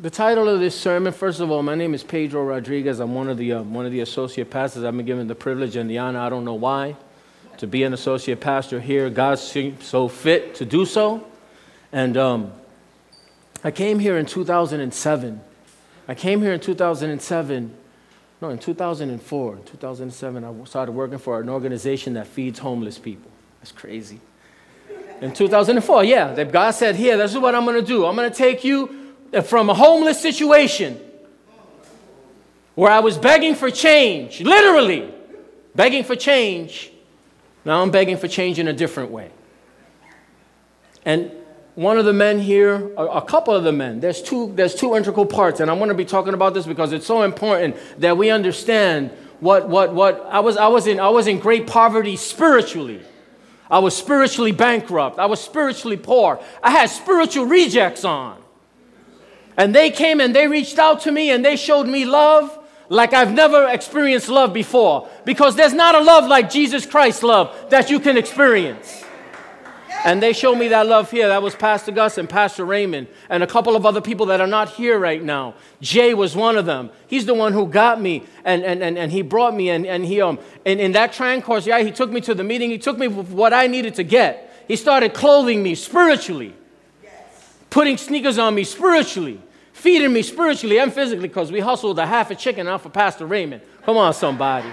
The title of this sermon, first of all, my name is Pedro Rodriguez. I'm one of the, uh, one of the associate pastors. I've been given the privilege and the honor, I don't know why, to be an associate pastor here. God seemed so fit to do so. And um, I came here in 2007. I came here in 2007. No, in 2004. In 2007, I started working for an organization that feeds homeless people. That's crazy. In 2004, yeah, God said, Here, this is what I'm going to do. I'm going to take you Uh, from a homeless situation where I was begging for change, literally begging for change. Now I'm begging for change in a different way. And one of the men here, a, couple of the men, there's two, there's two integral parts, and I'm going to be talking about this because it's so important that we understand what, what, what I was, I was in, I was in great poverty spiritually. I was spiritually bankrupt. I was spiritually poor. I had spiritual rejects on. And they came and they reached out to me and they showed me love like I've never experienced love before. Because there's not a love like Jesus Christ's love that you can experience. And they showed me that love here. That was Pastor Gus and Pastor Raymond and a couple of other people that are not here right now. Jay was one of them. He's the one who got me and, and, and, and he brought me and, and he um and in that train course, yeah, he took me to the meeting. He took me with what I needed to get. He started clothing me spiritually, putting sneakers on me spiritually, feeding me spiritually and physically, because we hustled a half a chicken out for Pastor Raymond. Come on, somebody.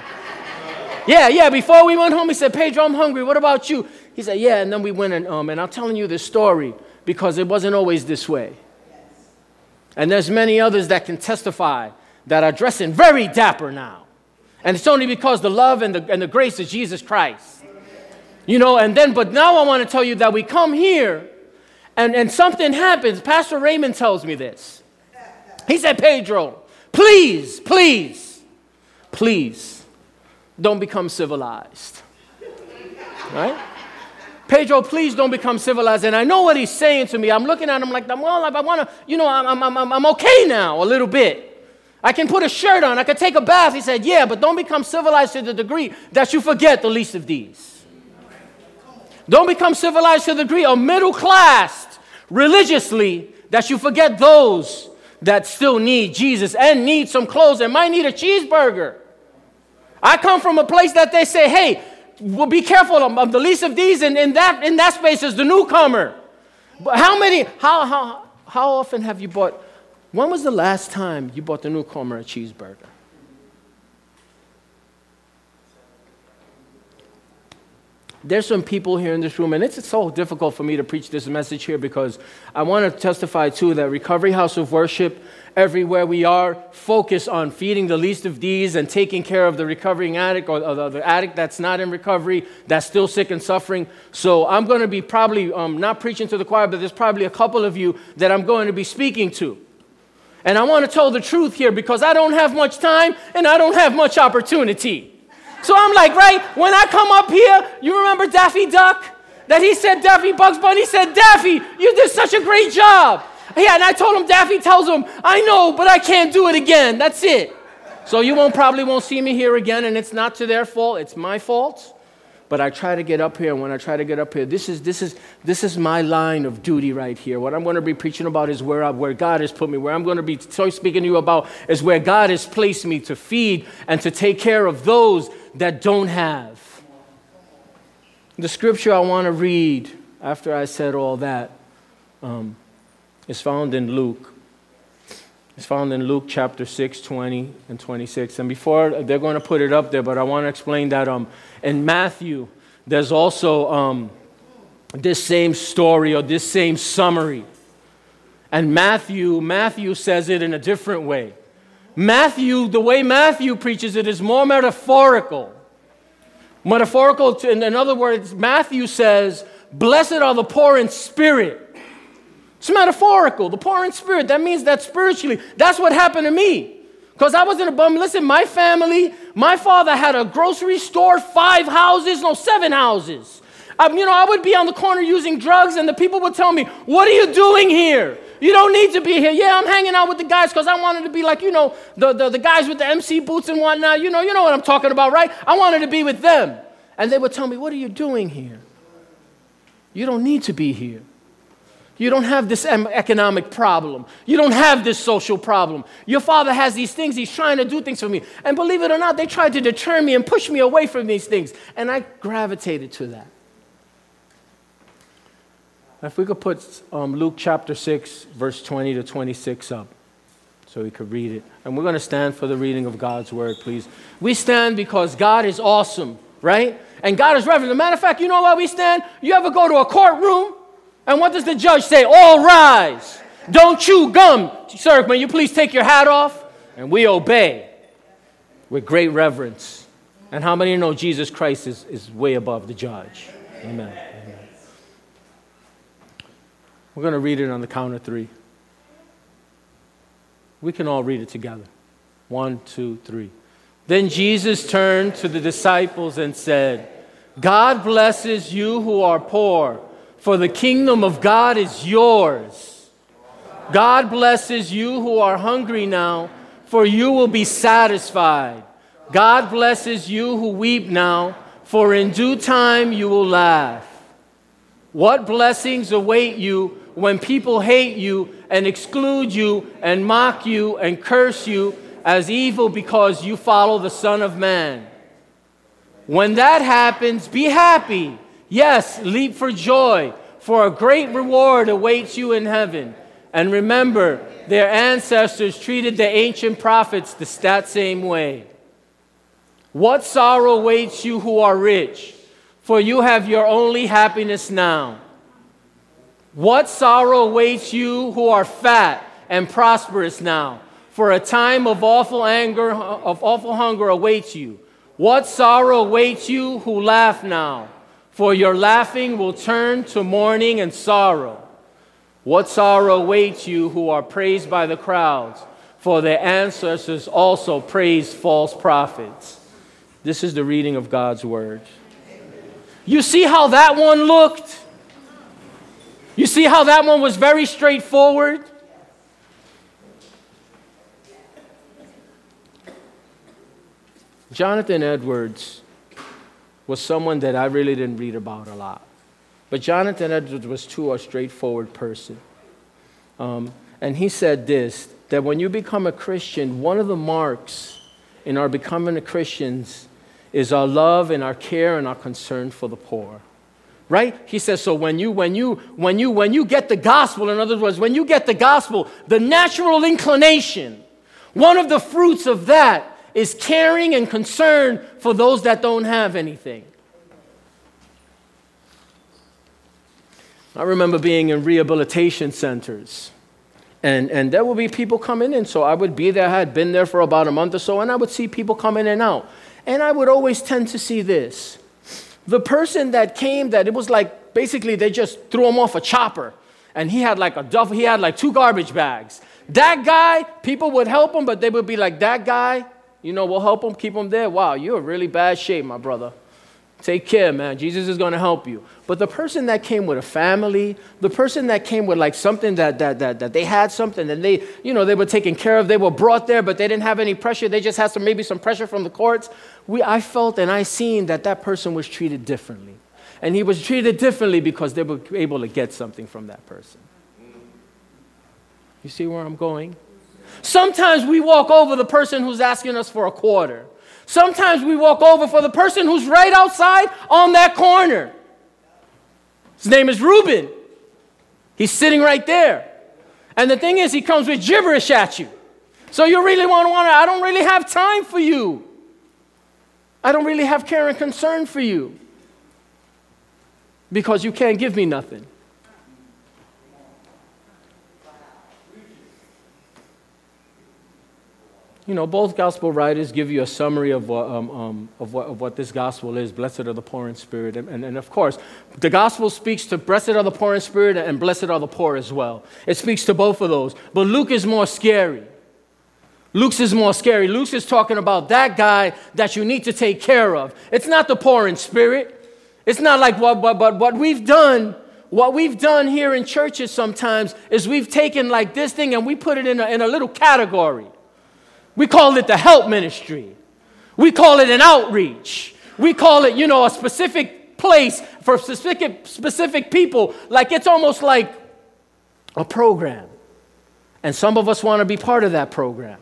Yeah, yeah. Before we went home, he said, Pedro, I'm hungry. What about you? He said, Yeah. And then we went and, um, and I'm telling you this story because it wasn't always this way. And there's many others that can testify that are dressing very dapper now. And it's only because the love and the, and the grace of Jesus Christ. You know, and then, but now I want to tell you that we come here and, and something happens. Pastor Raymond tells me this. He said, Pedro, please, please, please don't become civilized. Right? Pedro, please don't become civilized. And I know what he's saying to me. I'm looking at him like, well, I want to, you know, I'm, I'm, I'm, I'm okay now a little bit. I can put a shirt on. I can take a bath. He said, yeah, but don't become civilized to the degree that you forget the least of these. Don't become civilized to the degree of middle class religiously that you forget those that still need Jesus and need some clothes and might need a cheeseburger. I come from a place that they say, hey, well, be careful of, the least of these, and in that, in that space is the newcomer. But how many, how, how, how often have you bought, when was the last time you bought the newcomer a cheeseburger? There's some people here in this room, and it's so difficult for me to preach this message here because I want to testify too that Recovery House of Worship, everywhere we are, focus on feeding the least of these and taking care of the recovering addict or the, the addict that's not in recovery, that's still sick and suffering. So I'm going to be probably um, not preaching to the choir, but there's probably a couple of you that I'm going to be speaking to. And I want to tell the truth here because I don't have much time and I don't have much opportunity. So I'm like, right, when I come up here, you remember Daffy Duck? That he said, Daffy Bugs Bunny said, Daffy, you did such a great job. Yeah, and I told him, Daffy tells him, I know, but I can't do it again. That's it. So you won't probably won't see me here again, and it's not to their fault, it's my fault. But I try to get up here, and when I try to get up here, this is, this is, this is my line of duty right here. What I'm going to be preaching about is where, I, where God has put me. Where I'm going to be speaking to you about is where God has placed me to feed and to take care of those that don't have. The scripture I want to read after I said all that um, is found in Luke. It's found in Luke chapter 6, 20 and 26. And before they're going to put it up there, but I want to explain that um, in Matthew, there's also um, this same story or this same summary. And Matthew, Matthew says it in a different way. Matthew, the way Matthew preaches it is more metaphorical. Metaphorical, to, in other words, Matthew says, Blessed are the poor in spirit. It's metaphorical, the poor in spirit. That means that spiritually, that's what happened to me. Because I was in a bum. Listen, my family, my father had a grocery store, five houses, no, seven houses. Um, you know, I would be on the corner using drugs, and the people would tell me, What are you doing here? You don't need to be here. Yeah, I'm hanging out with the guys because I wanted to be like, you know, the, the, the guys with the MC boots and whatnot. You know, you know what I'm talking about, right? I wanted to be with them. And they would tell me, What are you doing here? You don't need to be here. You don't have this economic problem. You don't have this social problem. Your father has these things. He's trying to do things for me. And believe it or not, they tried to deter me and push me away from these things. And I gravitated to that. If we could put um, Luke chapter 6, verse 20 to 26 up so we could read it. And we're going to stand for the reading of God's word, please. We stand because God is awesome, right? And God is reverent. As a matter of fact, you know why we stand? You ever go to a courtroom and what does the judge say? All rise. Don't chew gum. Sir, may you please take your hat off? And we obey with great reverence. And how many know Jesus Christ is, is way above the judge? Amen. We're going to read it on the count of three. We can all read it together. One, two, three. Then Jesus turned to the disciples and said, God blesses you who are poor for the kingdom of God is yours. God blesses you who are hungry now, for you will be satisfied. God blesses you who weep now, for in due time you will laugh. What blessings await you when people hate you and exclude you and mock you and curse you as evil because you follow the Son of Man? When that happens, be happy Yes, leap for joy, for a great reward awaits you in heaven. And remember, their ancestors treated the ancient prophets the that same way. What sorrow awaits you who are rich, for you have your only happiness now. What sorrow awaits you who are fat and prosperous now, for a time of awful anger, of awful hunger awaits you. What sorrow awaits you who laugh now? for your laughing will turn to mourning and sorrow. What sorrow awaits you who are praised by the crowds, for their ancestors also praised false prophets. This is the reading of God's word. You see how that one looked? You see how that one was very straightforward? Jonathan Edwards was someone that I really didn't read about a lot. But Jonathan Edwards was too a straightforward person. Um, and he said this that when you become a Christian, one of the marks in our becoming a Christians is our love and our care and our concern for the poor. Right? He says, so when you, when you, when you, when you get the gospel, in other words, when you get the gospel, the natural inclination, one of the fruits of that is caring and concern for those that don't have anything. I remember being in rehabilitation centers. And, and there would be people coming in. So I would be there. I had been there for about a month or so, and I would see people come in and out. And I would always tend to see this. The person that came, that it was like basically they just threw him off a chopper. And he had like a duff, he had like two garbage bags. That guy, people would help him, but they would be like, that guy, you know, we'll help him keep him there. Wow, you're in really bad shape, my brother. Take care, man. Jesus is going to help you. But the person that came with a family, the person that came with like something that, that, that, that they had something and they, you know, they were taken care of, they were brought there, but they didn't have any pressure. They just had some, maybe some pressure from the courts. We, I felt and I seen that that person was treated differently. And he was treated differently because they were able to get something from that person. You see where I'm going? Sometimes we walk over the person who's asking us for a quarter. Sometimes we walk over for the person who's right outside on that corner. His name is Reuben. He's sitting right there. And the thing is, he comes with gibberish at you. So you really want to want to, I don't really have time for you. I don't really have care and concern for you. Because you can't give me nothing. You know, both gospel writers give you a summary of what, um, um, of what, of what this gospel is. Blessed are the poor in spirit. And, and, and, of course, the gospel speaks to blessed are the poor in spirit and blessed are the poor as well. It speaks to both of those. But Luke is more scary. Luke's is more scary. Luke's is talking about that guy that you need to take care of. It's not the poor in spirit. It's not like what, but, what we've done what we've done here in churches sometimes is we've taken like this thing and we put it in a, in a little category. We call it the help ministry. We call it an outreach. We call it, you know, a specific place for specific, specific people. Like it's almost like a program. And some of us want to be part of that program.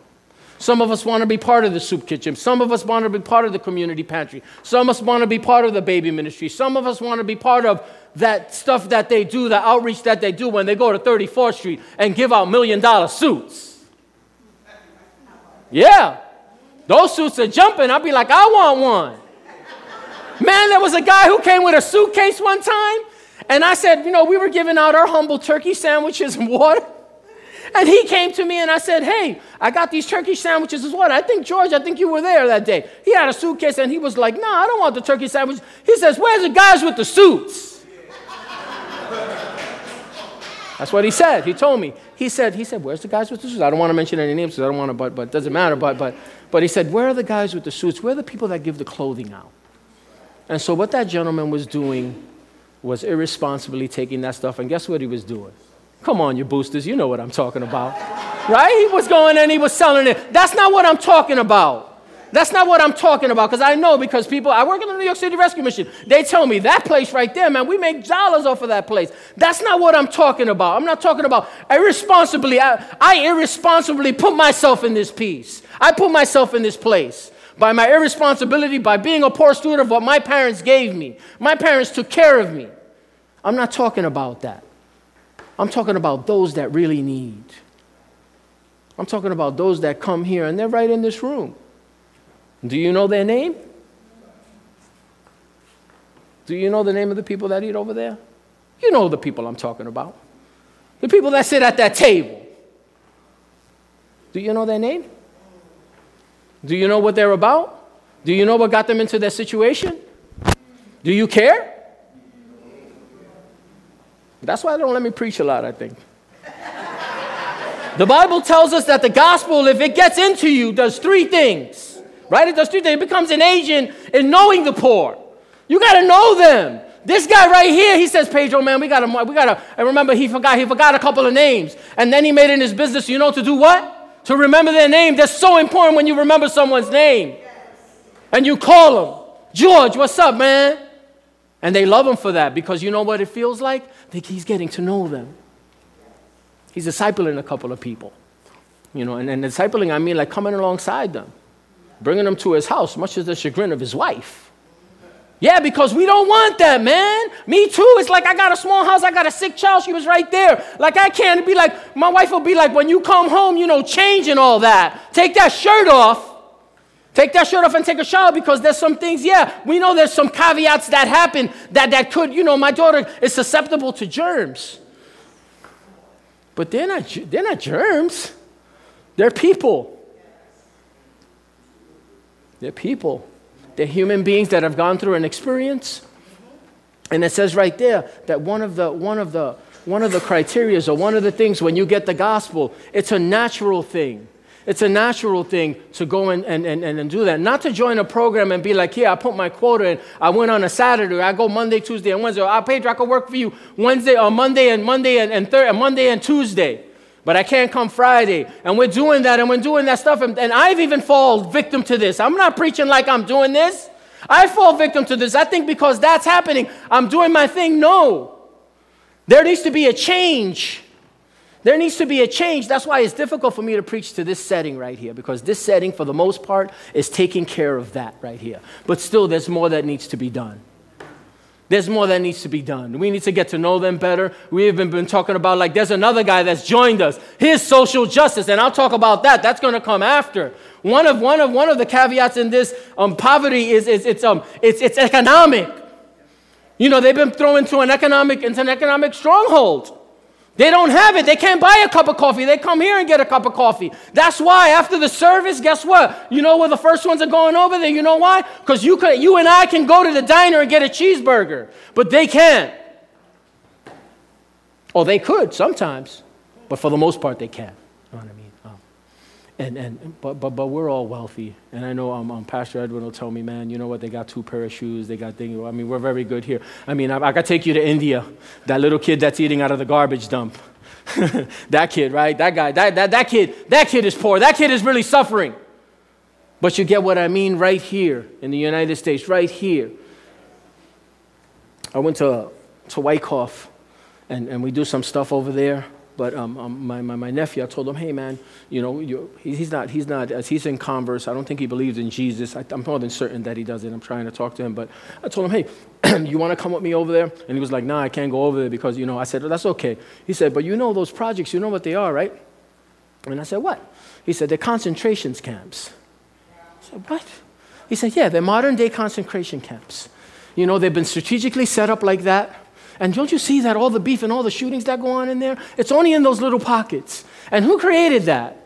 Some of us want to be part of the soup kitchen. Some of us want to be part of the community pantry. Some of us want to be part of the baby ministry. Some of us want to be part of that stuff that they do, the outreach that they do when they go to 34th Street and give out million dollar suits. Yeah, those suits are jumping. I'll be like, I want one. Man, there was a guy who came with a suitcase one time, and I said, you know, we were giving out our humble turkey sandwiches and water. And he came to me and I said, Hey, I got these turkey sandwiches as well. I think, George, I think you were there that day. He had a suitcase and he was like, No, I don't want the turkey sandwich. He says, Where's the guys with the suits? That's what he said. He told me. He said, he said, Where's the guys with the suits? I don't want to mention any names because I don't want to, but, but doesn't matter. But, but, but he said, Where are the guys with the suits? Where are the people that give the clothing out? And so what that gentleman was doing was irresponsibly taking that stuff. And guess what he was doing? Come on, you boosters, you know what I'm talking about. Right? He was going and he was selling it. That's not what I'm talking about. That's not what I'm talking about because I know because people, I work in the New York City Rescue Mission. They tell me that place right there, man, we make dollars off of that place. That's not what I'm talking about. I'm not talking about irresponsibly. I, I irresponsibly put myself in this piece. I put myself in this place by my irresponsibility, by being a poor student of what my parents gave me. My parents took care of me. I'm not talking about that. I'm talking about those that really need. I'm talking about those that come here and they're right in this room. Do you know their name? Do you know the name of the people that eat over there? You know the people I'm talking about. The people that sit at that table. Do you know their name? Do you know what they're about? Do you know what got them into their situation? Do you care? That's why they don't let me preach a lot, I think. the Bible tells us that the gospel, if it gets into you, does three things. Right? It things. It becomes an agent in knowing the poor. You got to know them. This guy right here, he says, Pedro, man, we got to, we got to, and remember, he forgot, he forgot a couple of names. And then he made it in his business, you know, to do what? To remember their name. That's so important when you remember someone's name. And you call them, George, what's up, man? And they love him for that because you know what it feels like? He's getting to know them. He's discipling a couple of people. You know, and, and discipling, I mean like coming alongside them, bringing them to his house, much to the chagrin of his wife. Yeah, because we don't want that, man. Me too. It's like I got a small house, I got a sick child. She was right there. Like I can't be like, my wife will be like, when you come home, you know, change and all that. Take that shirt off Take that shirt off and take a shower because there's some things, yeah, we know there's some caveats that happen that, that could, you know, my daughter is susceptible to germs. But they're not, they're not germs, they're people. They're people. They're human beings that have gone through an experience. And it says right there that one of the, one of the, one of the criterias or one of the things when you get the gospel, it's a natural thing. It's a natural thing to go and, and, and, and do that. Not to join a program and be like, yeah, I put my quota in. I went on a Saturday. I go Monday, Tuesday, and Wednesday. I paid, I could work for you Wednesday or Monday and Monday and, and, and Monday and Tuesday. But I can't come Friday. And we're doing that and we're doing that stuff. And, and I've even fallen victim to this. I'm not preaching like I'm doing this. I fall victim to this. I think because that's happening, I'm doing my thing. No. There needs to be a change. There needs to be a change. That's why it's difficult for me to preach to this setting right here, because this setting, for the most part, is taking care of that right here. But still, there's more that needs to be done. There's more that needs to be done. We need to get to know them better. We have been talking about, like, there's another guy that's joined us. His social justice, and I'll talk about that. That's going to come after. One of, one of, one of the caveats in this um, poverty is, is it's, um, it's, it's economic. You know, they've been thrown into an economic, into an economic stronghold. They don't have it. They can't buy a cup of coffee. They come here and get a cup of coffee. That's why after the service, guess what? You know where the first ones are going over there? You know why? Because you, could, you and I can go to the diner and get a cheeseburger, but they can't. Or they could sometimes, but for the most part, they can't. You know what I mean? And, and but, but, but we're all wealthy. And I know um, um, Pastor Edwin will tell me, man, you know what? They got two pair of shoes. They got things. I mean, we're very good here. I mean, I, I got to take you to India. That little kid that's eating out of the garbage dump. that kid, right? That guy, that, that, that kid, that kid is poor. That kid is really suffering. But you get what I mean right here in the United States, right here. I went to, to Wyckoff and, and we do some stuff over there. But um, um, my, my, my, nephew, I told him, hey man, you know, you, he, he's not, he's not, as he's in Converse, I don't think he believes in Jesus. I, am more than certain that he doesn't. I'm trying to talk to him, but I told him, hey, you want to come with me over there? And he was like, nah, I can't go over there because, you know, I said, well, that's okay. He said, but you know those projects, you know what they are, right? And I said, what? He said, they're concentration camps. I said, what? He said, yeah, they're modern day concentration camps. You know, they've been strategically set up like that and don't you see that all the beef and all the shootings that go on in there? It's only in those little pockets. And who created that?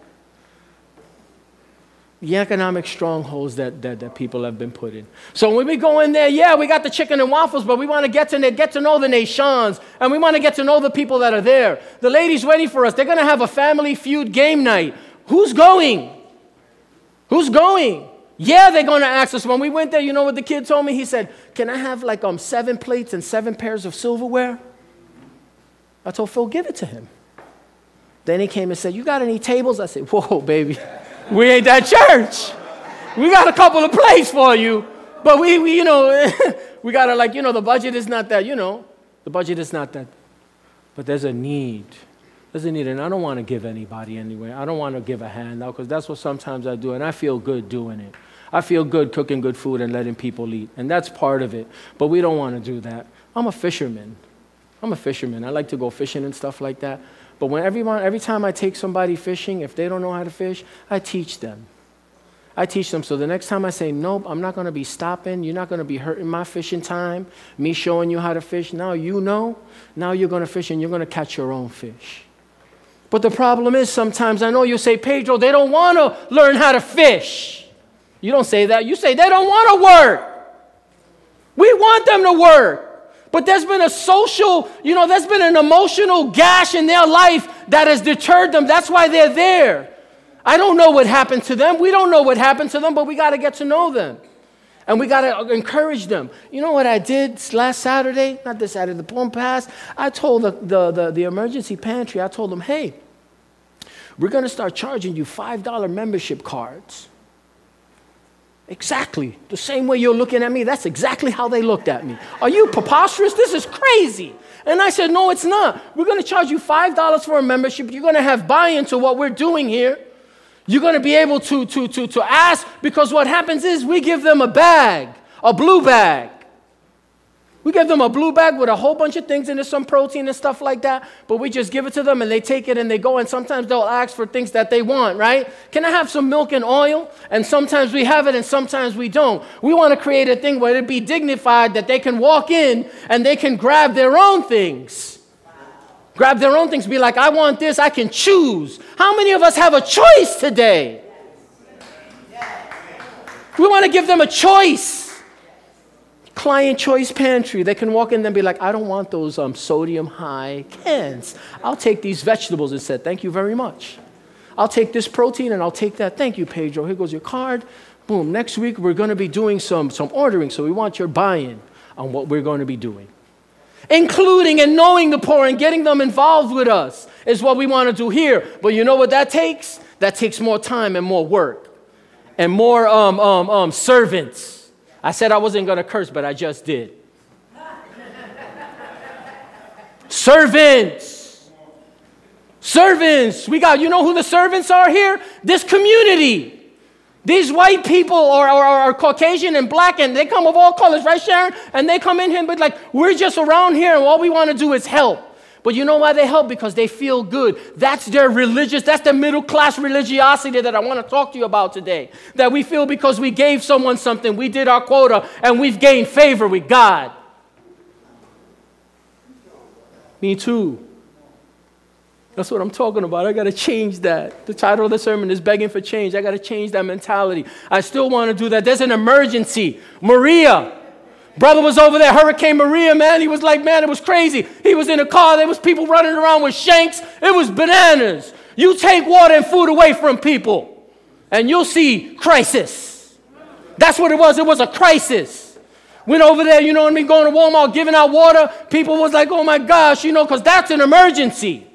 The economic strongholds that, that, that people have been put in. So when we go in there, yeah, we got the chicken and waffles, but we want to get to, get to know the nations and we want to get to know the people that are there. The ladies waiting for us, they're going to have a family feud game night. Who's going? Who's going? Yeah, they're going to ask us. When we went there, you know what the kid told me? He said, Can I have like um, seven plates and seven pairs of silverware? I told Phil, Give it to him. Then he came and said, You got any tables? I said, Whoa, baby, we ain't that church. We got a couple of plates for you, but we, we you know, we got to, like, you know, the budget is not that, you know, the budget is not that. But there's a need. There's a need, and I don't want to give anybody anyway. I don't want to give a handout because that's what sometimes I do, and I feel good doing it. I feel good cooking good food and letting people eat, and that's part of it. But we don't want to do that. I'm a fisherman. I'm a fisherman. I like to go fishing and stuff like that. But when everyone, every time I take somebody fishing, if they don't know how to fish, I teach them. I teach them. So the next time I say, nope, I'm not going to be stopping. You're not going to be hurting my fishing time, me showing you how to fish. Now you know. Now you're going to fish and you're going to catch your own fish. But the problem is sometimes I know you say, Pedro, they don't want to learn how to fish. You don't say that. You say they don't want to work. We want them to work. But there's been a social, you know, there's been an emotional gash in their life that has deterred them. That's why they're there. I don't know what happened to them. We don't know what happened to them, but we got to get to know them. And we got to encourage them. You know what I did last Saturday? Not this Saturday, the plum pass. I told the, the, the, the emergency pantry, I told them, hey, we're going to start charging you $5 membership cards. Exactly. The same way you're looking at me, that's exactly how they looked at me. Are you preposterous? This is crazy. And I said, No, it's not. We're going to charge you $5 for a membership. You're going to have buy in to what we're doing here. You're going to be able to, to, to, to ask because what happens is we give them a bag, a blue bag. We give them a blue bag with a whole bunch of things in it, some protein and stuff like that, but we just give it to them and they take it and they go, and sometimes they'll ask for things that they want, right? Can I have some milk and oil? And sometimes we have it and sometimes we don't. We want to create a thing where it be dignified that they can walk in and they can grab their own things. Grab their own things, be like, I want this, I can choose. How many of us have a choice today? We want to give them a choice client choice pantry. They can walk in and be like, I don't want those um, sodium high cans. I'll take these vegetables and said, Thank you very much. I'll take this protein and I'll take that. Thank you, Pedro. Here goes your card. Boom. Next week, we're going to be doing some, some ordering, so we want your buy in on what we're going to be doing. Including and knowing the poor and getting them involved with us is what we want to do here. But you know what that takes? That takes more time and more work and more um, um, um, servants I said I wasn't going to curse, but I just did. servants. Servants. We got, you know who the servants are here? This community. These white people or, or, or, Caucasian and black, and they come of all colors, right, Sharon? And they come in here, but like, we're just around here, and all we want to do is help. But you know why they help? Because they feel good. That's their religious, that's the middle class religiosity that I want to talk to you about today. That we feel because we gave someone something, we did our quota, and we've gained favor with God. Me too. That's what I'm talking about. I got to change that. The title of the sermon is Begging for Change. I got to change that mentality. I still want to do that. There's an emergency. Maria, Brother was over there, Hurricane Maria, man. He was like, man, it was crazy. He was in a car. There was people running around with shanks. It was bananas. You take water and food away from people, and you'll see crisis. That's what it was. It was a crisis. Went over there, you know what I mean, going to Walmart, giving out water. People was like, oh my gosh, you know, because that's an emergency.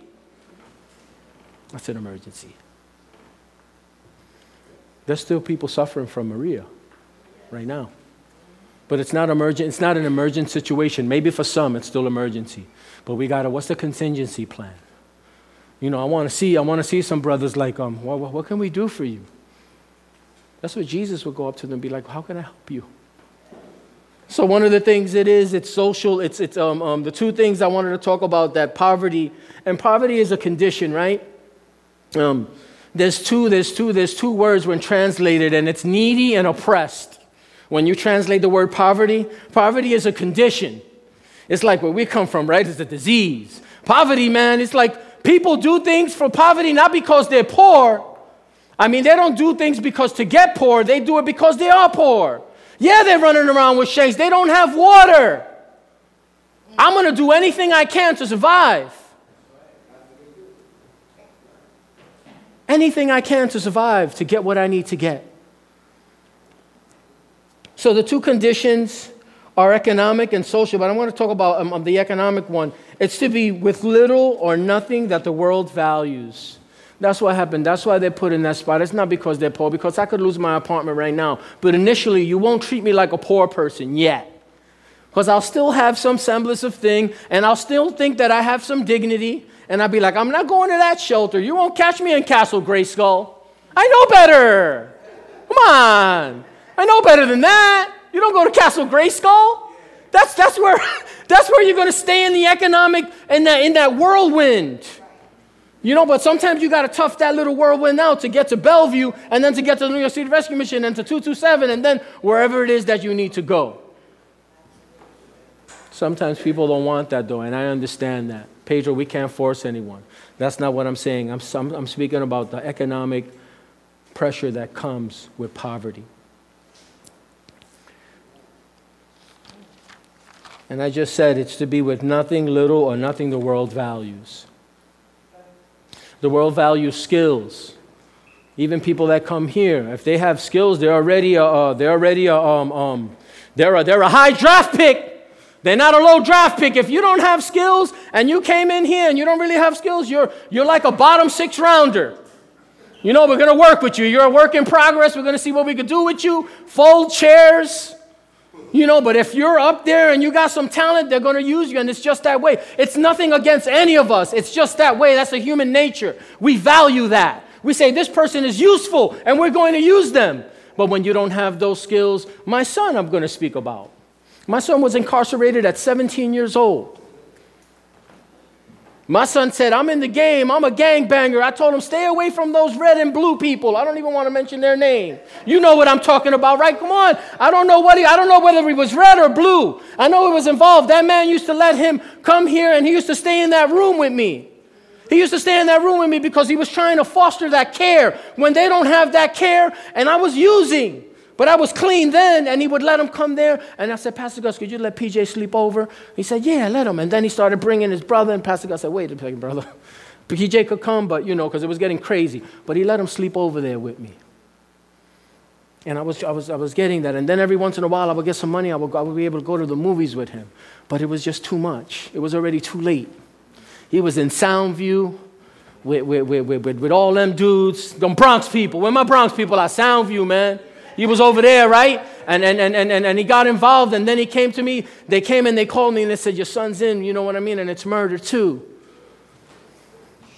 That's an emergency. There's still people suffering from Maria right now. But it's not emergent, it's not an emergent situation. Maybe for some it's still emergency. But we gotta, what's the contingency plan? You know, I want to see, I want to see some brothers like, um, what, what can we do for you? That's what Jesus would go up to them and be like, how can I help you? So one of the things it is, it's social. It's, it's um, um, the two things I wanted to talk about that poverty, and poverty is a condition, right? Um, there's two, there's two, there's two words when translated, and it's needy and oppressed. When you translate the word poverty, poverty is a condition. It's like where we come from, right? It's a disease. Poverty, man, it's like people do things for poverty not because they're poor. I mean, they don't do things because to get poor, they do it because they are poor. Yeah, they're running around with shakes. They don't have water. I'm going to do anything I can to survive. Anything I can to survive, to get what I need to get. So the two conditions are economic and social, but I want to talk about um, the economic one. It's to be with little or nothing that the world values. That's what happened. That's why they put in that spot. It's not because they're poor, because I could lose my apartment right now. But initially, you won't treat me like a poor person yet. Because I'll still have some semblance of thing, and I'll still think that I have some dignity, and I'll be like, I'm not going to that shelter. You won't catch me in Castle Grayskull. I know better. Come on. I know better than that. You don't go to Castle Grayskull. That's, that's, where, that's where you're going to stay in the economic, in that, in that whirlwind. You know, but sometimes you got to tough that little whirlwind out to get to Bellevue and then to get to the New York City Rescue Mission and to 227 and then wherever it is that you need to go. Sometimes people don't want that though, and I understand that. Pedro, we can't force anyone. That's not what I'm saying. I'm, I'm, I'm speaking about the economic pressure that comes with poverty. And I just said it's to be with nothing little or nothing the world values. The world values skills. Even people that come here, if they have skills, they're already a, uh, they're already a, um, um, they're a, they're a high draft pick. They're not a low draft pick. If you don't have skills and you came in here and you don't really have skills, you're, you're like a bottom six rounder. You know, we're going to work with you. You're a work in progress. We're going to see what we can do with you. Fold chairs. You know, but if you're up there and you got some talent, they're going to use you, and it's just that way. It's nothing against any of us. It's just that way. That's a human nature. We value that. We say, this person is useful, and we're going to use them. But when you don't have those skills, my son, I'm going to speak about. My son was incarcerated at 17 years old. My son said, I'm in the game. I'm a gangbanger. I told him, stay away from those red and blue people. I don't even want to mention their name. You know what I'm talking about, right? Come on. I don't know what he, I don't know whether he was red or blue. I know he was involved. That man used to let him come here and he used to stay in that room with me. He used to stay in that room with me because he was trying to foster that care when they don't have that care and I was using. But I was clean then, and he would let him come there. And I said, Pastor Gus, could you let PJ sleep over? He said, Yeah, let him. And then he started bringing his brother, and Pastor Gus said, Wait a second, brother. PJ could come, but you know, because it was getting crazy. But he let him sleep over there with me. And I was, I, was, I was getting that. And then every once in a while, I would get some money. I would, I would be able to go to the movies with him. But it was just too much. It was already too late. He was in Soundview with, with, with, with, with all them dudes, them Bronx people. Where my Bronx people are? Soundview, man. He was over there, right? And, and, and, and, and he got involved, and then he came to me. They came and they called me and they said, Your son's in, you know what I mean? And it's murder too.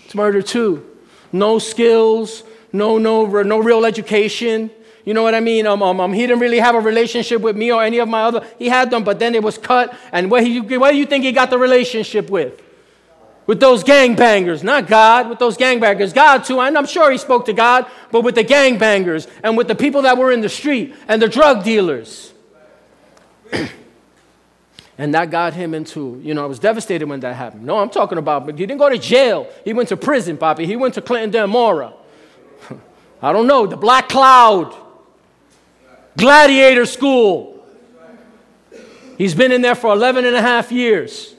It's murder too. No skills, no, no, no real education. You know what I mean? Um, um, um, he didn't really have a relationship with me or any of my other. He had them, but then it was cut. And where, he, where do you think he got the relationship with? With those gangbangers, not God, with those gangbangers. God, too, and I'm sure he spoke to God, but with the gangbangers and with the people that were in the street and the drug dealers. and that got him into, you know, I was devastated when that happened. No, I'm talking about, but he didn't go to jail. He went to prison, Poppy. He went to Clinton Dannemora. I don't know, the Black Cloud, Gladiator School. He's been in there for 11 and a half years.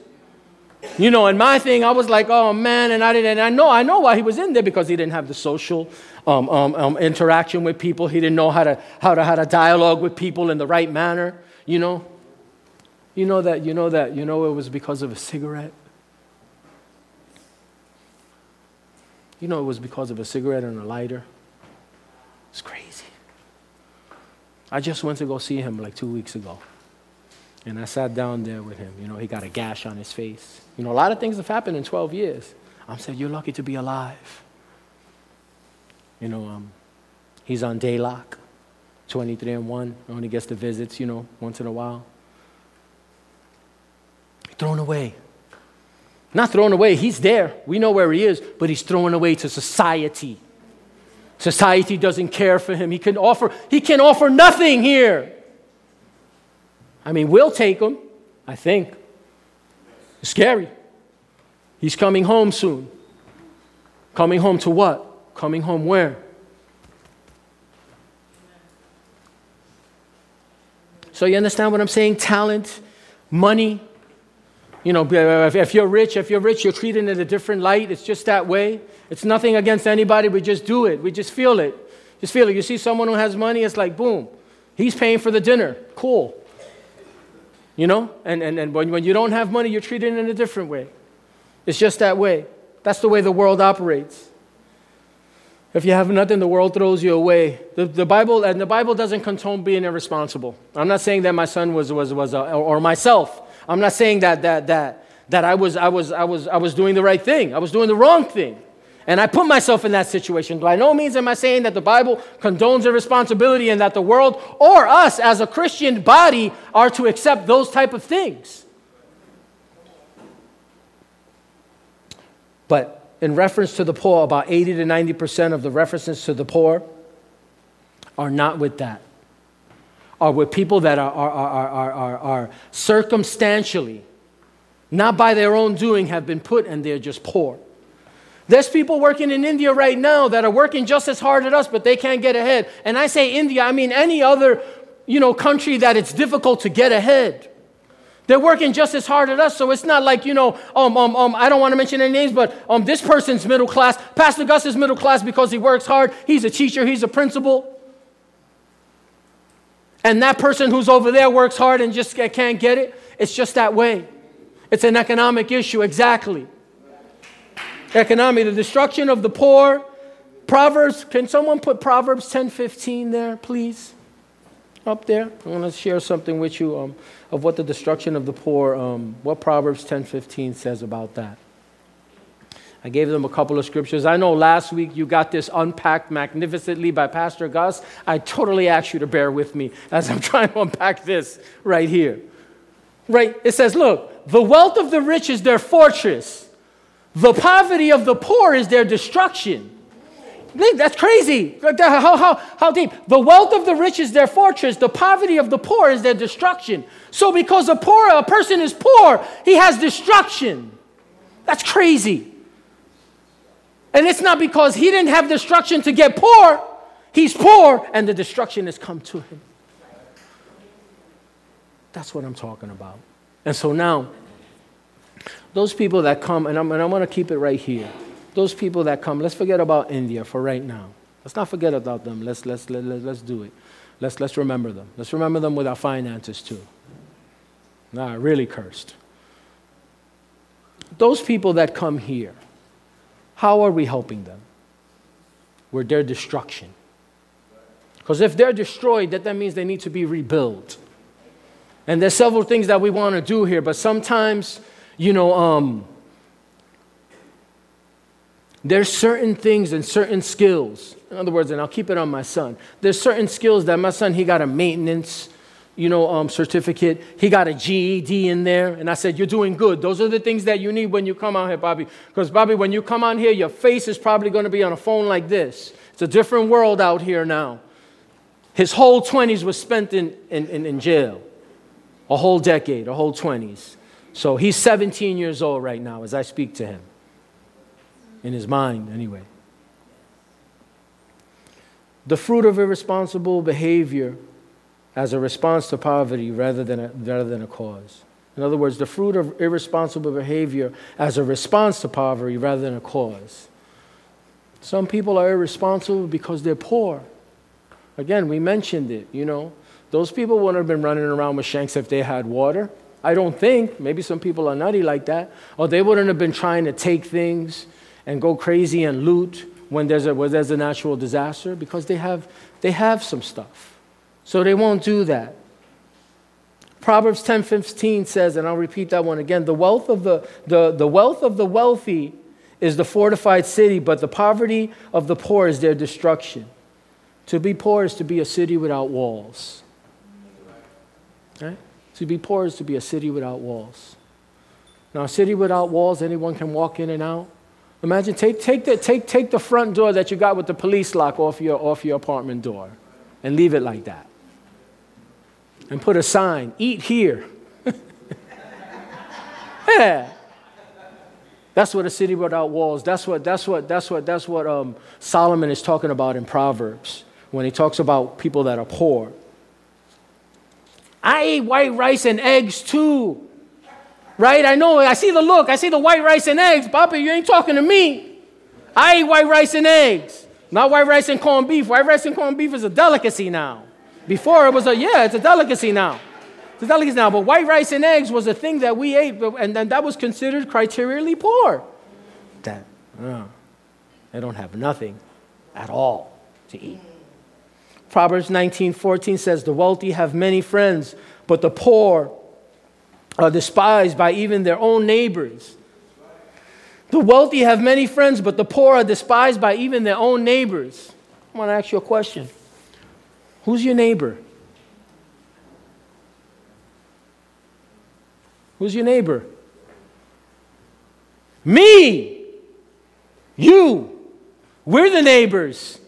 You know, and my thing, I was like, oh man, and I didn't, and I know, I know why he was in there because he didn't have the social um, um, um, interaction with people. He didn't know how to, how to, how to dialogue with people in the right manner, you know. You know that, you know that, you know it was because of a cigarette. You know it was because of a cigarette and a lighter. It's crazy. I just went to go see him like two weeks ago. And I sat down there with him. You know, he got a gash on his face. You know, a lot of things have happened in 12 years. I'm saying, You're lucky to be alive. You know, um, he's on day lock, 23 and 1. Only gets the visits, you know, once in a while. Thrown away. Not thrown away, he's there. We know where he is, but he's thrown away to society. Society doesn't care for him. He can offer, he can offer nothing here. I mean, we'll take him, I think. It's scary. He's coming home soon. Coming home to what? Coming home where? So you understand what I'm saying? Talent, money. You know, if you're rich, if you're rich, you're treated in a different light. It's just that way. It's nothing against anybody. We just do it. We just feel it. Just feel it. You see someone who has money, it's like, boom, he's paying for the dinner. Cool. You know? And, and, and when, when you don't have money, you're treated in a different way. It's just that way. That's the way the world operates. If you have nothing, the world throws you away. The, the Bible and the Bible doesn't condone being irresponsible. I'm not saying that my son was was was uh, a, or myself. I'm not saying that that that that I was I was I was I was doing the right thing. I was doing the wrong thing. And I put myself in that situation. By no means am I saying that the Bible condones irresponsibility and that the world or us as a Christian body are to accept those type of things. But in reference to the poor, about 80 to 90% of the references to the poor are not with that. Are with people that are, are, are, are, are, are circumstantially, not by their own doing, have been put and they're just poor. There's people working in India right now that are working just as hard as us, but they can't get ahead. And I say India, I mean any other, you know, country that it's difficult to get ahead. They're working just as hard as us, so it's not like, you know, um, um, um, I don't want to mention any names, but um, this person's middle class. Pastor Gus is middle class because he works hard. He's a teacher, he's a principal. And that person who's over there works hard and just can't get it. It's just that way. It's an economic issue, exactly economy, the destruction of the poor. Proverbs, can someone put Proverbs 10 15 there, please? Up there. I want to share something with you um, of what the destruction of the poor, um, what Proverbs 10 15 says about that. I gave them a couple of scriptures. I know last week you got this unpacked magnificently by Pastor Gus. I totally ask you to bear with me as I'm trying to unpack this right here. Right? It says, Look, the wealth of the rich is their fortress the poverty of the poor is their destruction. That's crazy. How, how, how deep? The wealth of the rich is their fortress. The poverty of the poor is their destruction. So, because a poor a person is poor, he has destruction. That's crazy. And it's not because he didn't have destruction to get poor. He's poor, and the destruction has come to him. That's what I'm talking about. And so now, those people that come, and I'm, and I'm going to keep it right here. Those people that come, let's forget about India for right now. Let's not forget about them. Let's, let's, let, let, let's do it. Let's, let's remember them. Let's remember them with our finances too. Nah, really cursed. Those people that come here, how are we helping them? We're their destruction. Because if they're destroyed, that, that means they need to be rebuilt. And there's several things that we want to do here, but sometimes you know, um, there's certain things and certain skills. In other words, and I'll keep it on my son. There's certain skills that my son, he got a maintenance, you know, um, certificate. He got a GED in there. And I said, you're doing good. Those are the things that you need when you come out here, Bobby. Because, Bobby, when you come out here, your face is probably going to be on a phone like this. It's a different world out here now. His whole 20s was spent in, in, in, in jail. A whole decade, a whole 20s. So he's 17 years old right now as I speak to him. In his mind, anyway. The fruit of irresponsible behavior as a response to poverty rather than a, rather than a cause. In other words, the fruit of irresponsible behavior as a response to poverty rather than a cause. Some people are irresponsible because they're poor. Again, we mentioned it, you know. Those people wouldn't have been running around with shanks if they had water. I don't think. Maybe some people are nutty like that. Or they wouldn't have been trying to take things and go crazy and loot when there's a, when there's a natural disaster because they have, they have some stuff. So they won't do that. Proverbs 10:15 says, and I'll repeat that one again, the wealth of the, the, the wealth of the wealthy is the fortified city, but the poverty of the poor is their destruction. To be poor is to be a city without walls. Right? To be poor is to be a city without walls. Now, a city without walls, anyone can walk in and out. Imagine, take, take, the, take, take the front door that you got with the police lock off your, off your apartment door and leave it like that. And put a sign, eat here. yeah. That's what a city without walls. That's what, that's what, that's what, that's what um, Solomon is talking about in Proverbs when he talks about people that are poor. I ate white rice and eggs too. Right? I know, I see the look. I see the white rice and eggs. Papa, you ain't talking to me. I eat white rice and eggs. Not white rice and corned beef. White rice and corned beef is a delicacy now. Before it was a, yeah, it's a delicacy now. It's a delicacy now. But white rice and eggs was a thing that we ate, and then that was considered criterially poor. That, uh, they don't have nothing at all to eat. Proverbs 19:14 says, The wealthy have many friends, but the poor are despised by even their own neighbors. The wealthy have many friends, but the poor are despised by even their own neighbors. I want to ask you a question Who's your neighbor? Who's your neighbor? Me! You! We're the neighbors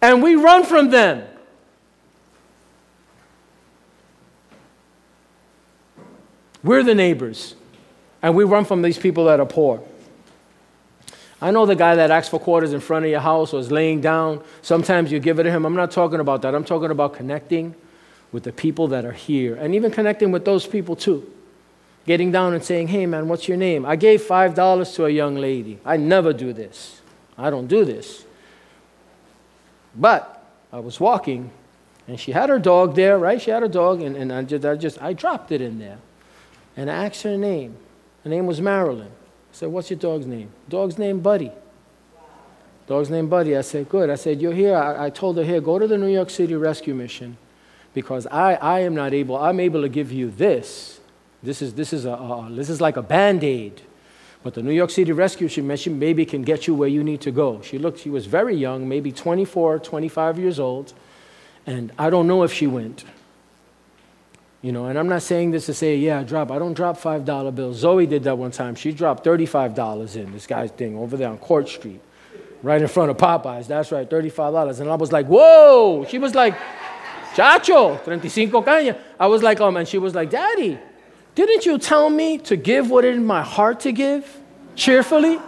and we run from them. We're the neighbors, and we run from these people that are poor. I know the guy that asks for quarters in front of your house or is laying down. Sometimes you give it to him. I'm not talking about that. I'm talking about connecting with the people that are here and even connecting with those people too. Getting down and saying, hey man, what's your name? I gave $5 to a young lady. I never do this. I don't do this. But I was walking, and she had her dog there, right? She had her dog, and, and I, just, I just I dropped it in there. And I asked her name. Her name was Marilyn. I said, What's your dog's name? Dog's name Buddy. Dog's name Buddy. I said, Good. I said, You're here. I, I told her, Here, go to the New York City Rescue Mission because I, I am not able, I'm able to give you this. This is, this is, a, this is like a band aid but the New York City Rescue she mentioned maybe can get you where you need to go. She looked, she was very young, maybe 24, 25 years old, and I don't know if she went. You know, and I'm not saying this to say, yeah, drop. I don't drop $5 bills. Zoe did that one time. She dropped $35 in this guy's thing over there on Court Street, right in front of Popeyes. That's right, $35. And I was like, whoa. She was like, chacho, 35 caña. I was like, um, and she was like, daddy, didn't you tell me to give what is in my heart to give? Cheerfully?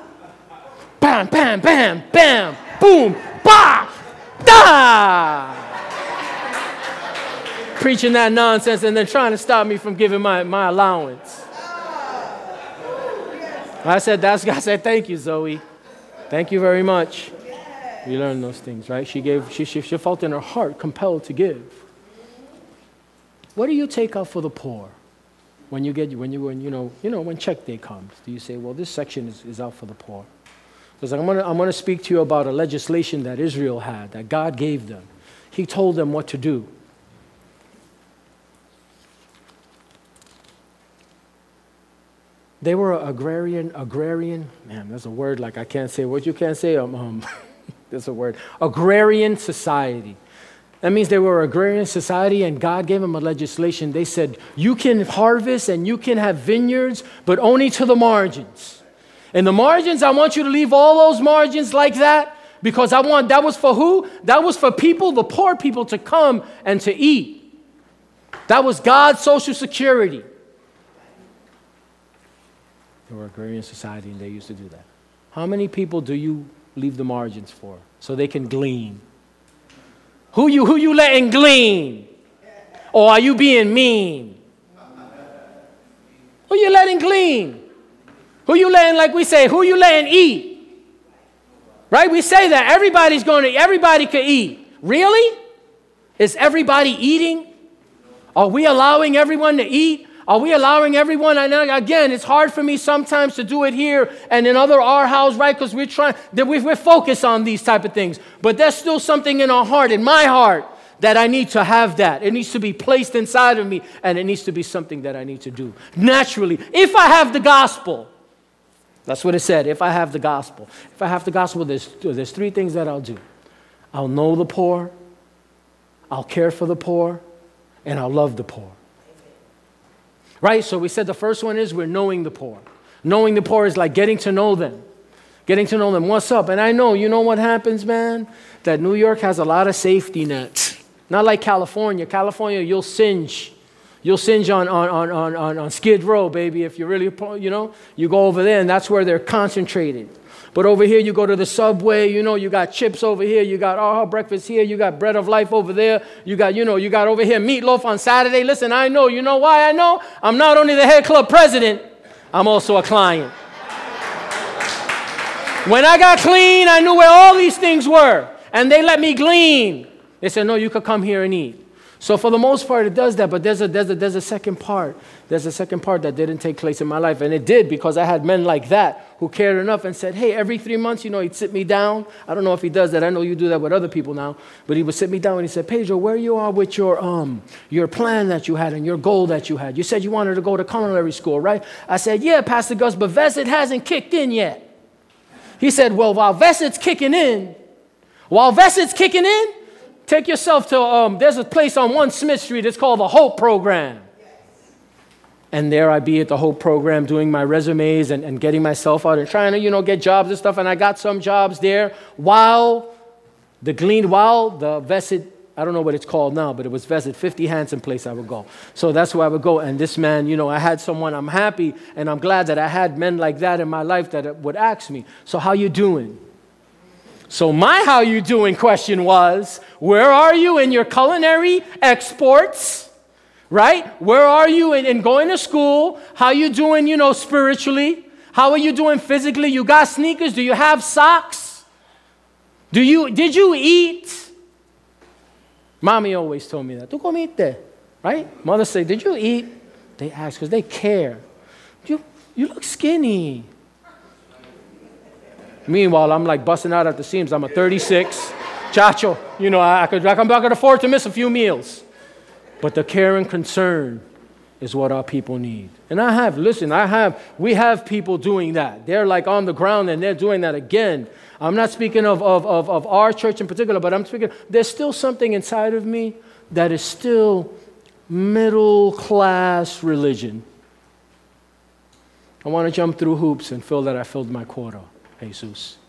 Bam, bam, bam, bam, boom, bah, da! Preaching that nonsense and then trying to stop me from giving my, my allowance. I said, that's, I said, thank you, Zoe. Thank you very much. We learned those things, right? She gave, she, she, she felt in her heart compelled to give. What do you take out for the poor? When you get when you when you know you know when check day comes do you say well this section is, is out for the poor because i'm to I'm to speak to you about a legislation that israel had that god gave them. He told them what to do. They were agrarian agrarian man there's a word like i can't say what you can't say um, um there's a word agrarian society that means they were agrarian society, and God gave them a legislation. They said, You can harvest and you can have vineyards, but only to the margins. And the margins, I want you to leave all those margins like that because I want that was for who? That was for people, the poor people, to come and to eat. That was God's social security. They were agrarian society, and they used to do that. How many people do you leave the margins for so they can glean? Who you, who you letting glean? Or are you being mean? Who you letting glean? Who you letting, like we say, who you letting eat? Right? We say that everybody's going to, everybody could eat. Really? Is everybody eating? Are we allowing everyone to eat? Are we allowing everyone? And again, it's hard for me sometimes to do it here and in other our house, right? Because we're trying, that we're focused on these type of things. But there's still something in our heart, in my heart, that I need to have that. It needs to be placed inside of me, and it needs to be something that I need to do naturally. If I have the gospel, That's what it said. If I have the gospel. If I have the gospel, there's, there's three things that I'll do I'll know the poor, I'll care for the poor, and I'll love the poor. Right? So we said the first one is we're knowing the poor. Knowing the poor is like getting to know them. Getting to know them. What's up? And I know, you know what happens, man? That New York has a lot of safety nets. Not like California. California, you'll singe. You'll singe on, on, on, on, on Skid Row, baby, if you really, you know, you go over there and that's where they're concentrated. But over here, you go to the subway, you know, you got chips over here, you got oh, all breakfast here, you got bread of life over there, you got, you know, you got over here meatloaf on Saturday. Listen, I know, you know why I know? I'm not only the head club president, I'm also a client. When I got clean, I knew where all these things were, and they let me glean. They said, No, you could come here and eat. So for the most part, it does that, but there's a, there's, a, there's a second part. There's a second part that didn't take place in my life, and it did because I had men like that who cared enough and said, hey, every three months, you know, he'd sit me down. I don't know if he does that. I know you do that with other people now, but he would sit me down and he said, Pedro, where you are with your, um, your plan that you had and your goal that you had. You said you wanted to go to culinary school, right? I said, yeah, Pastor Gus, but VESID hasn't kicked in yet. He said, well, while VESID's kicking in, while VESID's kicking in, Take yourself to, um, there's a place on 1 Smith Street, it's called the Hope Program. And there I'd be at the Hope Program doing my resumes and, and getting myself out and trying to, you know, get jobs and stuff. And I got some jobs there while the gleaned, while the VESID, I don't know what it's called now, but it was VESID, 50 Hanson place I would go. So that's where I would go. And this man, you know, I had someone, I'm happy and I'm glad that I had men like that in my life that would ask me, so how you doing? So my how you doing question was, where are you in your culinary exports? Right? Where are you in, in going to school? How you doing, you know, spiritually? How are you doing physically? You got sneakers? Do you have socks? Do you did you eat? Mommy always told me that. Tu comiste? Right? Mother say, Did you eat? They ask because they care. You you look skinny. Meanwhile, I'm like busting out at the seams. I'm a 36. Chacho, you know, I, could, I can afford to miss a few meals. But the care and concern is what our people need. And I have, listen, I have, we have people doing that. They're like on the ground and they're doing that again. I'm not speaking of, of, of, of our church in particular, but I'm speaking, there's still something inside of me that is still middle class religion. I want to jump through hoops and feel that I filled my quota. Jesus.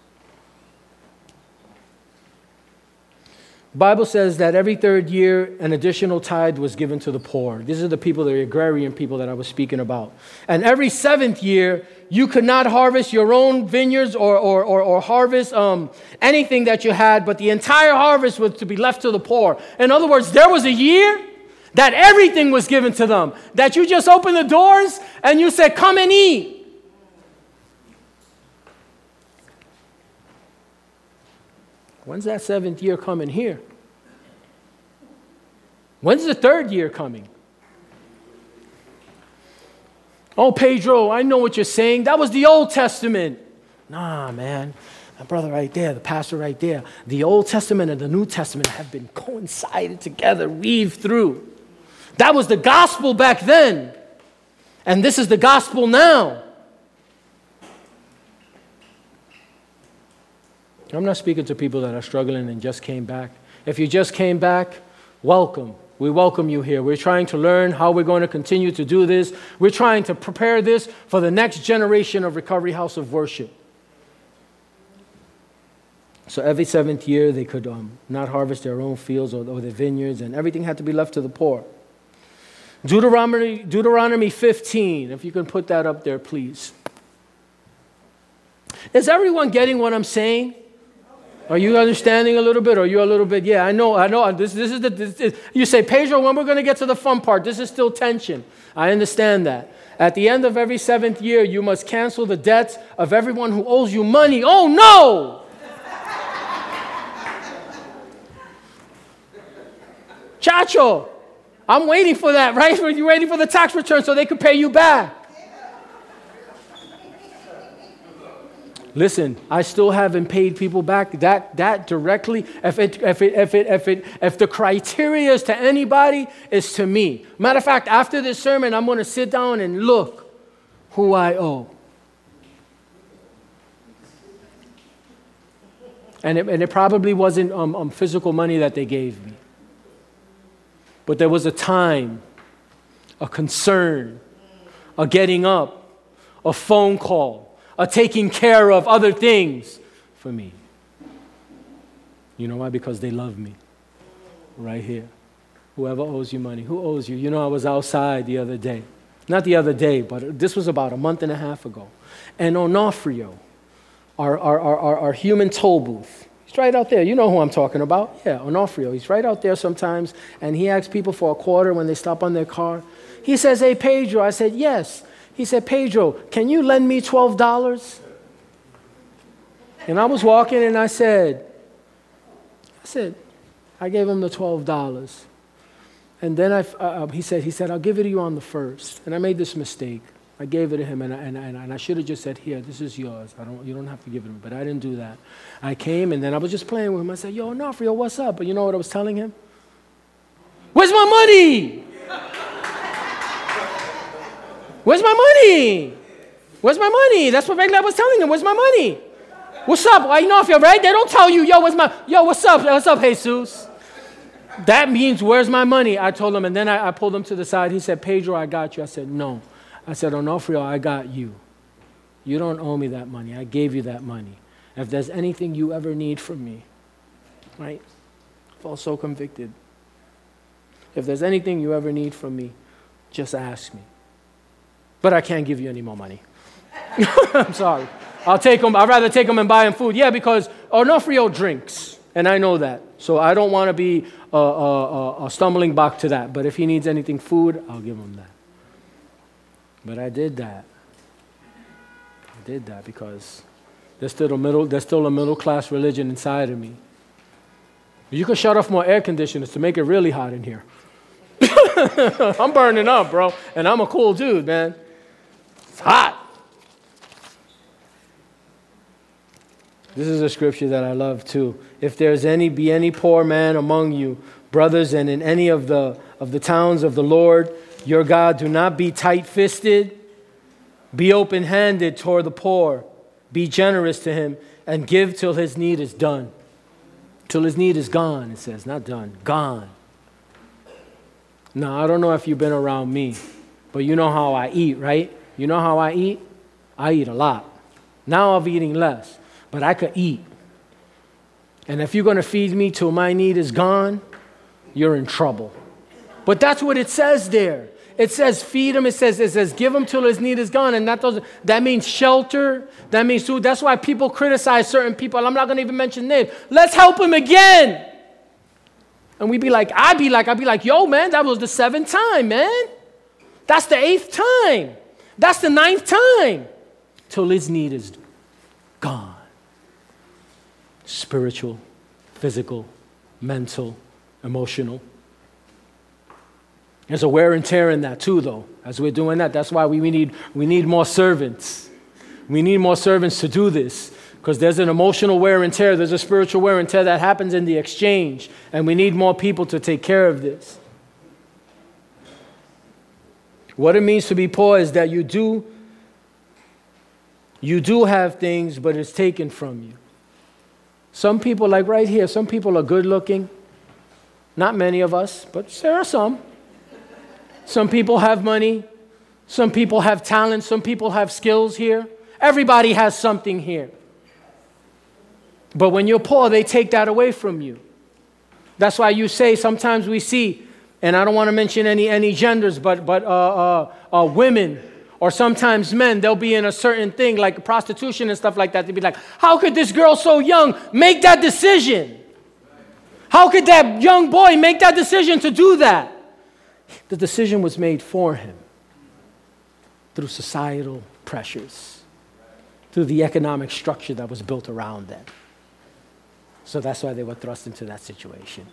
Bible says that every third year an additional tithe was given to the poor. These are the people, the agrarian people that I was speaking about. And every seventh year, you could not harvest your own vineyards or, or, or, or harvest um, anything that you had, but the entire harvest was to be left to the poor. In other words, there was a year that everything was given to them, that you just opened the doors and you said, Come and eat. When's that seventh year coming here? When's the third year coming? Oh, Pedro, I know what you're saying. That was the Old Testament. Nah, man. My brother right there, the pastor right there. The Old Testament and the New Testament have been coincided together, weaved through. That was the gospel back then. And this is the gospel now. I'm not speaking to people that are struggling and just came back. If you just came back, welcome. We welcome you here. We're trying to learn how we're going to continue to do this. We're trying to prepare this for the next generation of Recovery House of Worship. So every seventh year, they could um, not harvest their own fields or, or their vineyards, and everything had to be left to the poor. Deuteronomy, Deuteronomy 15, if you can put that up there, please. Is everyone getting what I'm saying? Are you understanding a little bit? Or are you a little bit? Yeah, I know, I know. This, this is the, this is, you say, Pedro, when we're going to get to the fun part, this is still tension. I understand that. At the end of every seventh year, you must cancel the debts of everyone who owes you money. Oh, no! Chacho, I'm waiting for that, right? You're waiting for the tax return so they can pay you back. listen, I still haven't paid people back that, that directly. If, it, if, it, if, it, if, it, if the criteria is to anybody, it's to me. Matter of fact, after this sermon, I'm going to sit down and look who I owe. And it, and it probably wasn't um, um, physical money that they gave me. But there was a time, a concern, a getting up, a phone call taking care of other things for me. You know why? Because they love me. Right here. Whoever owes you money, who owes you? You know, I was outside the other day. Not the other day, but this was about a month and a half ago. And Onofrio, our, our, our, our, human toll booth, he's right out there. You know who I'm talking about. Yeah, Onofrio. He's right out there sometimes, and he asks people for a quarter when they stop on their car. He says, Hey, Pedro. I said, Yes. He said, Pedro, can you lend me $12? And I was walking and I said, I said, I gave him the $12. And then I, uh, uh, he, said, he said, I'll give it to you on the first. And I made this mistake. I gave it to him, and I, and, and, and I should have just said, Here, this is yours. I don't, you don't have to give it to me. But I didn't do that. I came, and then I was just playing with him. I said, Yo, Nafrio, what's up? But you know what I was telling him? Where's my money? Where's my money? Where's my money? That's what I was telling him. Where's my money? What's up? I know if you're right. They don't tell you, yo, what's my, yo, what's up? What's up, Jesus? That means, where's my money? I told him, and then I, I pulled him to the side. He said, Pedro, I got you. I said, no. I said, Onofrio, I got you. You don't owe me that money. I gave you that money. If there's anything you ever need from me, right? I so convicted. If there's anything you ever need from me, just ask me. But I can't give you any more money. I'm sorry. I'll take them. I'd rather take them and buy them food. Yeah, because Onofrio drinks, and I know that. So I don't want to be a, a, a, stumbling block to that. But if he needs anything food, I'll give him that. But I did that. I did that because there's still a middle, there's still a middle class religion inside of me. You could shut off more air conditioners to make it really hot in here. I'm burning up, bro. And I'm a cool dude, man. Hot. This is a scripture that I love too. If there's any be any poor man among you, brothers, and in any of the of the towns of the Lord your God, do not be tight-fisted. Be open-handed toward the poor. Be generous to him and give till his need is done. Till his need is gone, it says, not done, gone. Now, I don't know if you've been around me, but you know how I eat, right? You know how I eat? I eat a lot. Now I'm eating less but I could eat. And if you're going to feed me till my need is gone, you're in trouble. But that's what it says there. It says feed him. It says it says give him till his need is gone, and that does that means shelter. That means food. That's why people criticize certain people. I'm not going to even mention names. Let's help him again. And we be like, I'd be like, I'd be like, yo, man, that was the seventh time, man. That's the eighth time. That's the ninth time. Till his need is gone spiritual, physical, mental, emotional. There's a wear and tear in that too, though. As we're doing that, that's why we, we, need, we need more servants. We need more servants to do this because there's an emotional wear and tear, there's a spiritual wear and tear that happens in the exchange, and we need more people to take care of this. What it means to be poor is that you do you do have things, but it's taken from you. Some people, like right here, some people are good looking. Not many of us, but there are some. Some people have money. Some people have talent. Some people have skills here. Everybody has something here. But when you're poor, they take that away from you. That's why you say sometimes we see, and I don't want to mention any, any genders, but, but uh, uh, uh, women or sometimes men, they'll be in a certain thing like prostitution and stuff like that. They'll be like, how could this girl so young make that decision? How could that young boy make that decision to do that? The decision was made for him through societal pressures, through the economic structure that was built around them. So that's why they were thrust into that situation.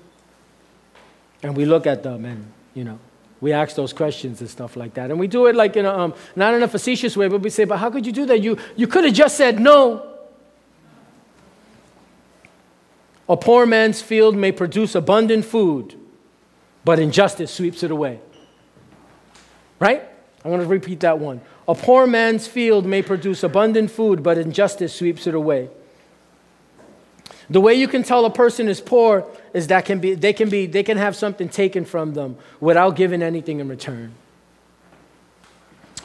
And we look at them and, you know, we ask those questions and stuff like that. And we do it like in a, um, not in a facetious way, but we say, but how could you do that? You, you could have just said no. A poor man's field may produce abundant food, but injustice sweeps it away. Right? I'm going to repeat that one. A poor man's field may produce abundant food, but injustice sweeps it away. The way you can tell a person is poor is that can be, they, can be, they can have something taken from them without giving anything in return.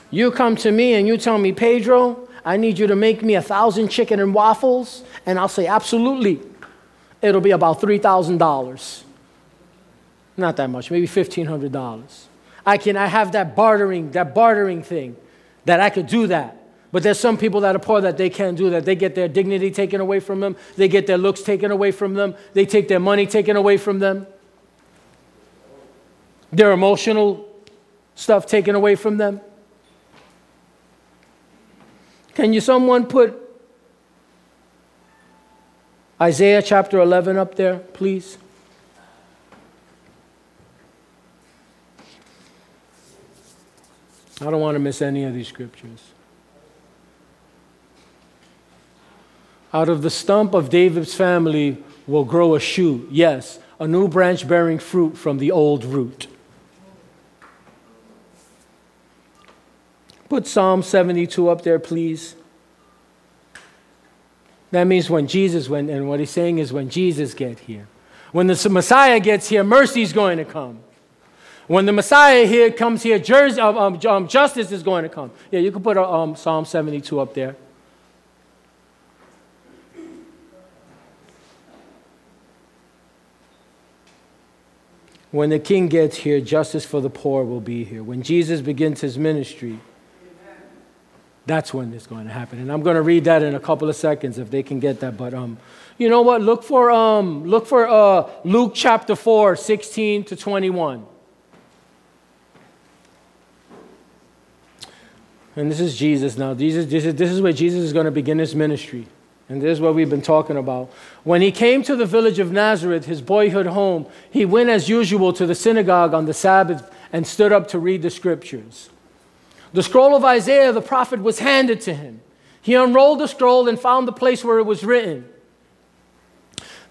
You come to me and you tell me, Pedro, I need you to make me a thousand chicken and waffles, and I'll say, absolutely. It'll be about $3,000. Not that much, maybe $1,500. I can, I have that bartering, that bartering thing that I could do that. But there's some people that are poor that they can't do that. They get their dignity taken away from them. They get their looks taken away from them. They take their money taken away from them. Their emotional stuff taken away from them. Can you someone put Isaiah chapter 11 up there, please? I don't want to miss any of these scriptures. Out of the stump of David's family will grow a shoot, yes, a new branch bearing fruit from the old root. Put Psalm 72 up there, please. That means when Jesus, when, and what he's saying is when Jesus get here. When the Messiah gets here, mercy is going to come. When the Messiah here comes here, um, um, um, justice is going to come. Yeah, you can put um, Psalm 72 up there. When the king gets here, justice for the poor will be here. When Jesus begins his ministry, that's when it's going to happen. And I'm going to read that in a couple of seconds if they can get that. But um, you know what? Look for, um, look for uh, Luke chapter 4, 16 to 21. And this is Jesus now. Jesus, this, is, this is where Jesus is going to begin his ministry. And this is what we've been talking about. When he came to the village of Nazareth, his boyhood home, he went as usual to the synagogue on the Sabbath and stood up to read the scriptures. The scroll of Isaiah, the prophet, was handed to him. He unrolled the scroll and found the place where it was written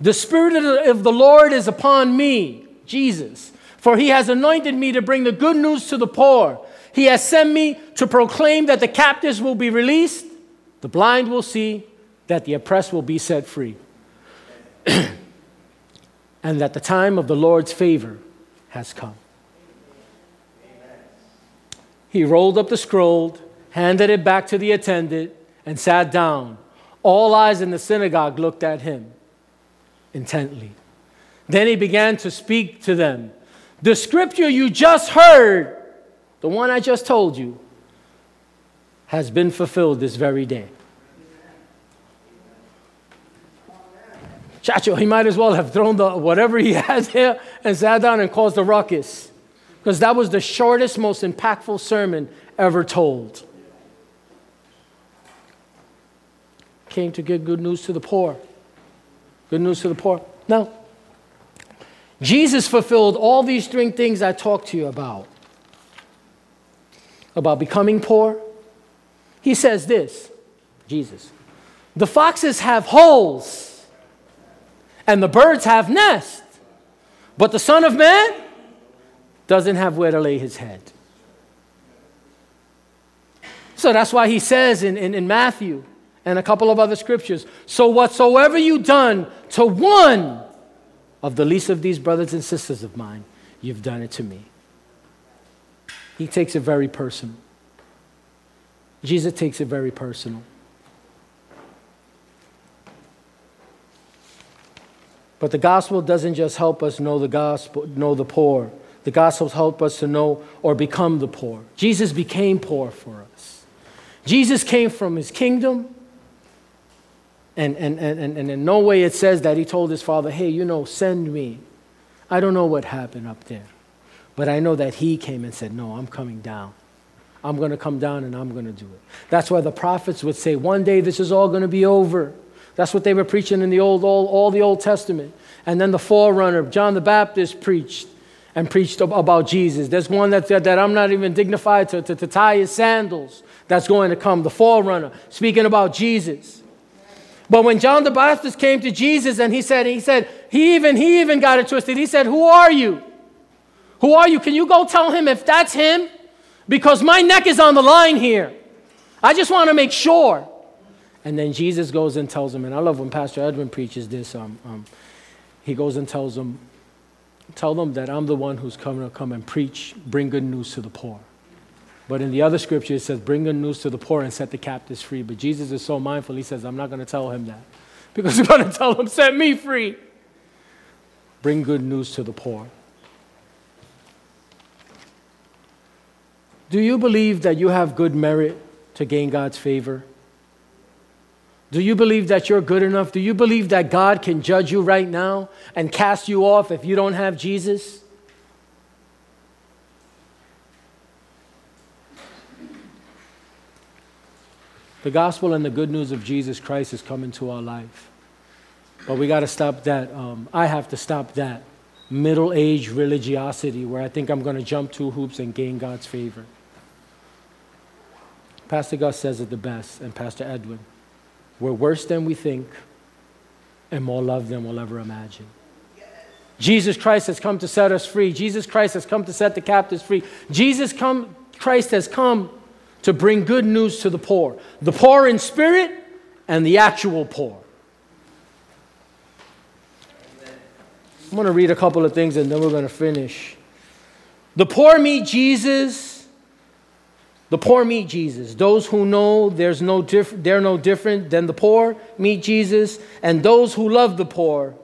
The Spirit of the Lord is upon me, Jesus, for he has anointed me to bring the good news to the poor. He has sent me to proclaim that the captives will be released, the blind will see that the oppressed will be set free, and that the time of the Lord's favor has come. He rolled up the scroll, handed it back to the attendant, and sat down. All eyes in the synagogue looked at him intently. Then he began to speak to them. The scripture you just heard, the one I just told you, has been fulfilled this very day. Chacho, he might as well have thrown the, whatever he had there and sat down and caused a ruckus. Because that was the shortest, most impactful sermon ever told. Came to give good news to the poor. Good news to the poor. Now, Jesus fulfilled all these three things I talked to you about about becoming poor. He says this Jesus, the foxes have holes and the birds have nests, but the Son of Man doesn't have where to lay his head. So that's why he says in, in, in Matthew and a couple of other scriptures So whatsoever you done to one of the least of these brothers and sisters of mine, you've done it to me. He takes it very personal. Jesus takes it very personal. But the gospel doesn't just help us know the gospel, know the poor. The gospel helps us to know or become the poor. Jesus became poor for us. Jesus came from his kingdom. And, and, and, and in no way it says that he told his father, hey, you know, send me. I don't know what happened up there. But I know that he came and said, no, I'm coming down. I'm going to come down and I'm going to do it. That's why the prophets would say, one day this is all going to be over. That's what they were preaching in the old, all, all the Old Testament. And then the forerunner, John the Baptist, preached and preached about Jesus. There's one that, that I'm not even dignified to, to, to tie his sandals that's going to come, the forerunner, speaking about Jesus. But when John the Baptist came to Jesus and he said, he said, he even, he even got it twisted. He said, Who are you? Who are you? Can you go tell him if that's him? Because my neck is on the line here. I just want to make sure. And then Jesus goes and tells them, and I love when Pastor Edwin preaches this. Um, um, he goes and tells them, tell them that I'm the one who's coming to come and preach, bring good news to the poor. But in the other scripture, it says, bring good news to the poor and set the captives free. But Jesus is so mindful, he says, I'm not going to tell him that. Because he's going to tell him, set me free. Bring good news to the poor. Do you believe that you have good merit to gain God's favor? Do you believe that you're good enough? Do you believe that God can judge you right now and cast you off if you don't have Jesus? The gospel and the good news of Jesus Christ has come into our life. But we got to stop that. Um, I have to stop that middle age religiosity where I think I'm going to jump two hoops and gain God's favor. Pastor Gus says it the best, and Pastor Edwin. We're worse than we think and more loved than we'll ever imagine. Jesus Christ has come to set us free. Jesus Christ has come to set the captives free. Jesus come, Christ has come to bring good news to the poor, the poor in spirit and the actual poor. I'm going to read a couple of things and then we're going to finish. The poor meet Jesus. The poor meet Jesus. Those who know there's no diff- they're no different than the poor meet Jesus. And those who love the poor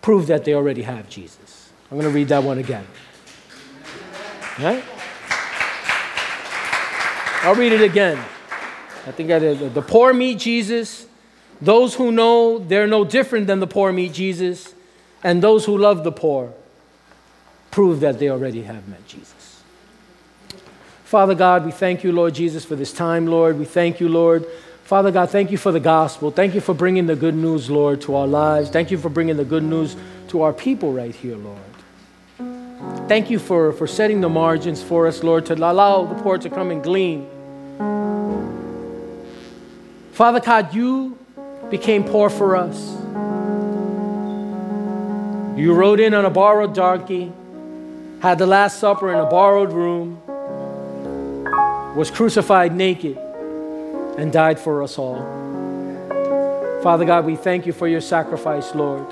prove that they already have Jesus. I'm going to read that one again. All right? I'll read it again. I think I did. The poor meet Jesus. Those who know they're no different than the poor meet Jesus. And those who love the poor prove that they already have met Jesus. Father God, we thank you, Lord Jesus, for this time, Lord. We thank you, Lord. Father God, thank you for the gospel. Thank you for bringing the good news, Lord, to our lives. Thank you for bringing the good news to our people right here, Lord. Thank you for, for setting the margins for us, Lord, to allow the poor to come and glean. Father God, you became poor for us. You rode in on a borrowed donkey, had the Last Supper in a borrowed room, was crucified naked, and died for us all. Father God, we thank you for your sacrifice, Lord.